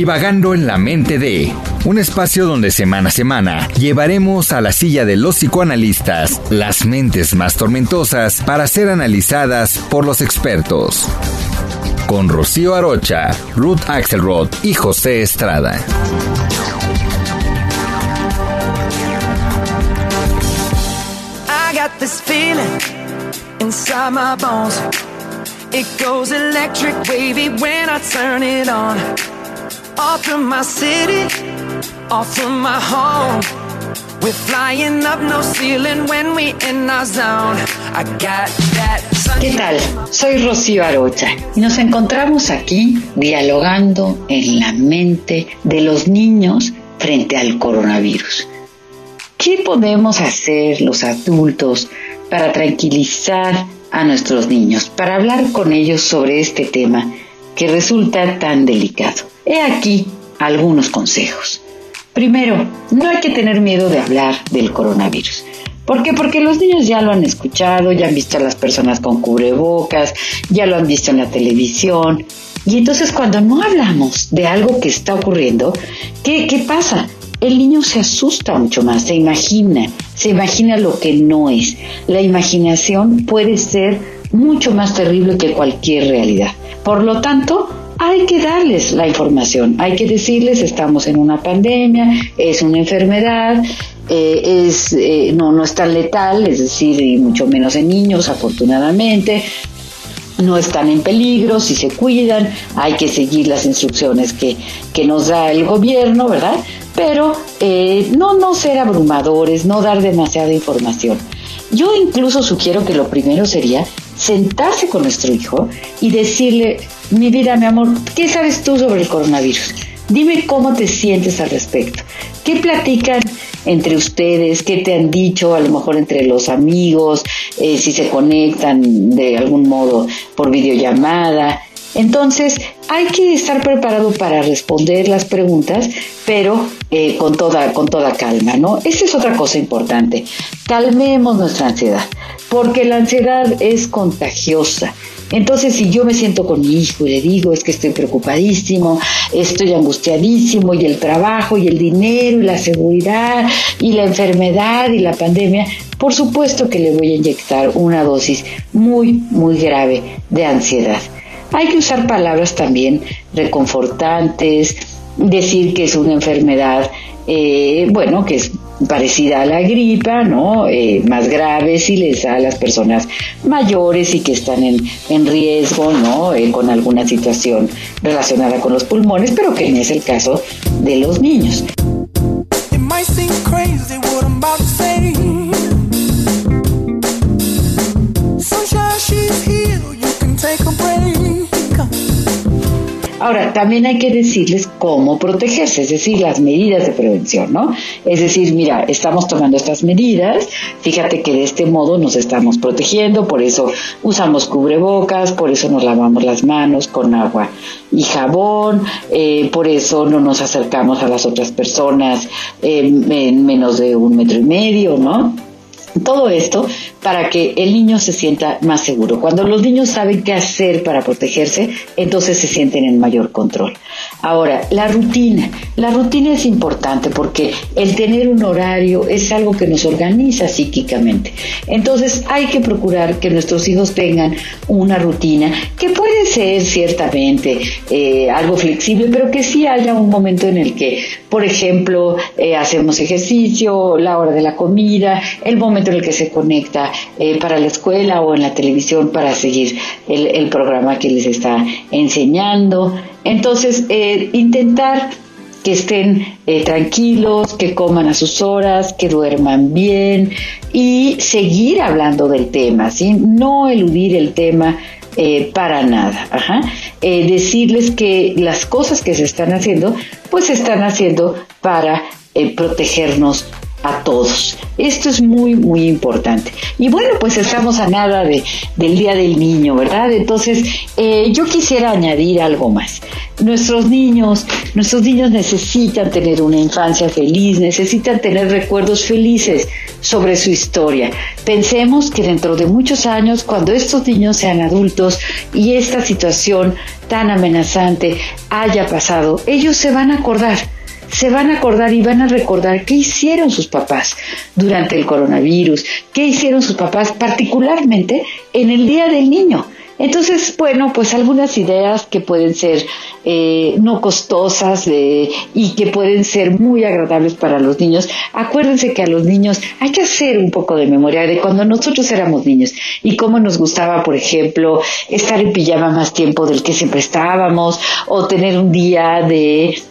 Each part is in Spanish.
Divagando en la mente de un espacio donde semana a semana llevaremos a la silla de los psicoanalistas las mentes más tormentosas para ser analizadas por los expertos. Con Rocío Arocha, Ruth Axelrod y José Estrada. Off from my city, off from my home. We're flying up no ceiling when we in our zone. I got that ¿Qué tal? Soy Rocío Arocha y nos encontramos aquí dialogando en la mente de los niños frente al coronavirus. ¿Qué podemos hacer los adultos para tranquilizar a nuestros niños, para hablar con ellos sobre este tema que resulta tan delicado? He aquí algunos consejos. Primero, no hay que tener miedo de hablar del coronavirus. ¿Por qué? Porque los niños ya lo han escuchado, ya han visto a las personas con cubrebocas, ya lo han visto en la televisión. Y entonces cuando no hablamos de algo que está ocurriendo, ¿qué, qué pasa? El niño se asusta mucho más, se imagina, se imagina lo que no es. La imaginación puede ser mucho más terrible que cualquier realidad. Por lo tanto, hay que darles la información, hay que decirles estamos en una pandemia, es una enfermedad, eh, es, eh, no, no es tan letal, es decir, y mucho menos en niños, afortunadamente, no están en peligro, si se cuidan, hay que seguir las instrucciones que, que nos da el gobierno, ¿verdad? Pero eh, no, no ser abrumadores, no dar demasiada información. Yo incluso sugiero que lo primero sería sentarse con nuestro hijo y decirle, mi vida, mi amor, ¿qué sabes tú sobre el coronavirus? Dime cómo te sientes al respecto. ¿Qué platican entre ustedes? ¿Qué te han dicho a lo mejor entre los amigos? Eh, si se conectan de algún modo por videollamada. Entonces, hay que estar preparado para responder las preguntas, pero eh, con, toda, con toda calma, ¿no? Esa es otra cosa importante. Calmemos nuestra ansiedad, porque la ansiedad es contagiosa. Entonces, si yo me siento con mi hijo y le digo, es que estoy preocupadísimo, estoy angustiadísimo, y el trabajo, y el dinero, y la seguridad, y la enfermedad, y la pandemia, por supuesto que le voy a inyectar una dosis muy, muy grave de ansiedad. Hay que usar palabras también reconfortantes, decir que es una enfermedad, eh, bueno, que es parecida a la gripa, ¿no? Eh, más grave si les da a las personas mayores y que están en, en riesgo, ¿no? Eh, con alguna situación relacionada con los pulmones, pero que no es el caso de los niños. Ahora, también hay que decirles cómo protegerse, es decir, las medidas de prevención, ¿no? Es decir, mira, estamos tomando estas medidas, fíjate que de este modo nos estamos protegiendo, por eso usamos cubrebocas, por eso nos lavamos las manos con agua y jabón, eh, por eso no nos acercamos a las otras personas eh, en menos de un metro y medio, ¿no? Todo esto para que el niño se sienta más seguro. Cuando los niños saben qué hacer para protegerse, entonces se sienten en mayor control. Ahora, la rutina. La rutina es importante porque el tener un horario es algo que nos organiza psíquicamente. Entonces hay que procurar que nuestros hijos tengan una rutina que puede ser ciertamente eh, algo flexible, pero que sí haya un momento en el que, por ejemplo, eh, hacemos ejercicio, la hora de la comida, el momento en el que se conecta eh, para la escuela o en la televisión para seguir el, el programa que les está enseñando. Entonces, eh, intentar que estén eh, tranquilos, que coman a sus horas, que duerman bien y seguir hablando del tema, ¿sí? No eludir el tema eh, para nada. Decirles que las cosas que se están haciendo, pues se están haciendo para protegernos a todos. Esto es muy, muy importante. Y bueno, pues estamos a nada de, del Día del Niño, ¿verdad? Entonces, eh, yo quisiera añadir algo más. Nuestros niños, nuestros niños necesitan tener una infancia feliz, necesitan tener recuerdos felices sobre su historia. Pensemos que dentro de muchos años, cuando estos niños sean adultos y esta situación tan amenazante haya pasado, ellos se van a acordar se van a acordar y van a recordar qué hicieron sus papás durante el coronavirus, qué hicieron sus papás particularmente en el Día del Niño. Entonces, bueno, pues algunas ideas que pueden ser eh, no costosas eh, y que pueden ser muy agradables para los niños. Acuérdense que a los niños hay que hacer un poco de memoria de cuando nosotros éramos niños y cómo nos gustaba, por ejemplo, estar en pijama más tiempo del que siempre estábamos o tener un día de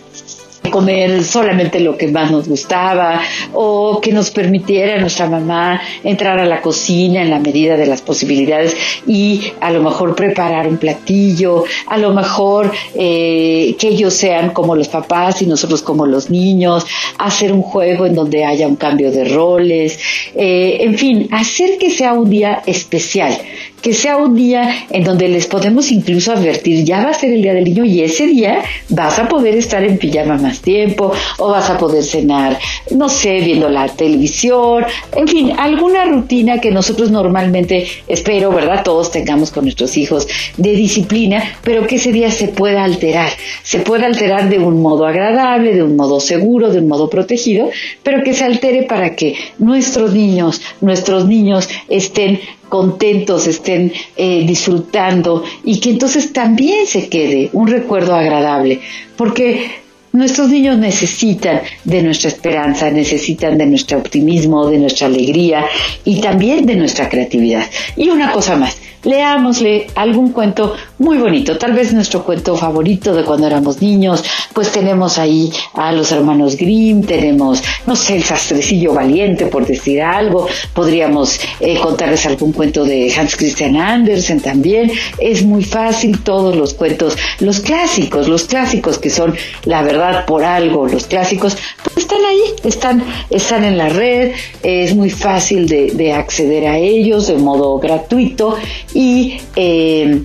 comer solamente lo que más nos gustaba o que nos permitiera nuestra mamá entrar a la cocina en la medida de las posibilidades y a lo mejor preparar un platillo, a lo mejor eh, que ellos sean como los papás y nosotros como los niños, hacer un juego en donde haya un cambio de roles, eh, en fin, hacer que sea un día especial, que sea un día en donde les podemos incluso advertir, ya va a ser el día del niño y ese día vas a poder estar en pijama más tiempo o vas a poder cenar, no sé, viendo la televisión, en fin, alguna rutina que nosotros normalmente, espero, ¿verdad? Todos tengamos con nuestros hijos de disciplina, pero que ese día se pueda alterar, se pueda alterar de un modo agradable, de un modo seguro, de un modo protegido, pero que se altere para que nuestros niños, nuestros niños estén contentos, estén eh, disfrutando y que entonces también se quede un recuerdo agradable, porque nuestros niños necesitan de nuestra esperanza, necesitan de nuestro optimismo, de nuestra alegría y también de nuestra creatividad. Y una cosa más, leámosle algún cuento muy bonito, tal vez nuestro cuento favorito de cuando éramos niños, pues tenemos ahí a los hermanos Grimm, tenemos, no sé, el sastrecillo valiente, por decir algo, podríamos eh, contarles algún cuento de Hans Christian Andersen también, es muy fácil todos los cuentos, los clásicos, los clásicos que son la verdad por algo, los clásicos, pues están ahí, están, están en la red, es muy fácil de, de acceder a ellos de modo gratuito y eh,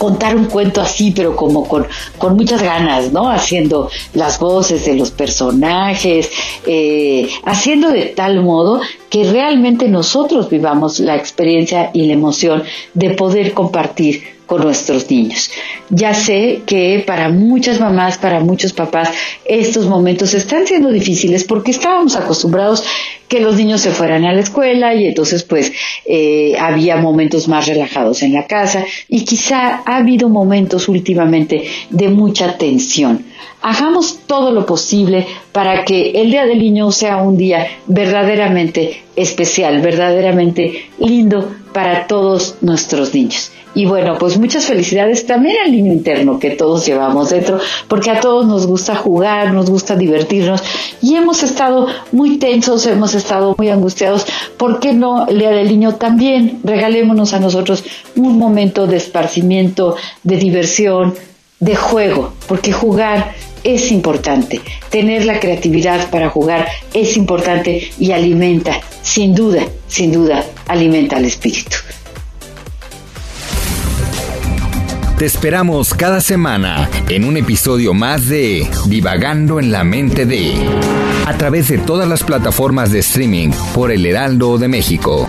contar un cuento así, pero como con, con, muchas ganas, ¿no? Haciendo las voces de los personajes, eh, haciendo de tal modo que realmente nosotros vivamos la experiencia y la emoción de poder compartir con nuestros niños. Ya sé que para muchas mamás, para muchos papás, estos momentos están siendo difíciles porque estábamos acostumbrados que los niños se fueran a la escuela y entonces pues eh, había momentos más relajados en la casa y quizá ha habido momentos últimamente de mucha tensión. Hagamos todo lo posible para que el Día del Niño sea un día verdaderamente especial, verdaderamente lindo para todos nuestros niños. Y bueno, pues muchas felicidades también al niño interno que todos llevamos dentro, porque a todos nos gusta jugar, nos gusta divertirnos y hemos estado muy tensos, hemos estado muy angustiados. ¿Por qué no el Día del Niño también? Regalémonos a nosotros un momento de esparcimiento, de diversión, de juego, porque jugar es importante. Tener la creatividad para jugar es importante y alimenta, sin duda, sin duda, alimenta al espíritu. Te esperamos cada semana en un episodio más de Divagando en la mente de a través de todas las plataformas de streaming por El Heraldo de México.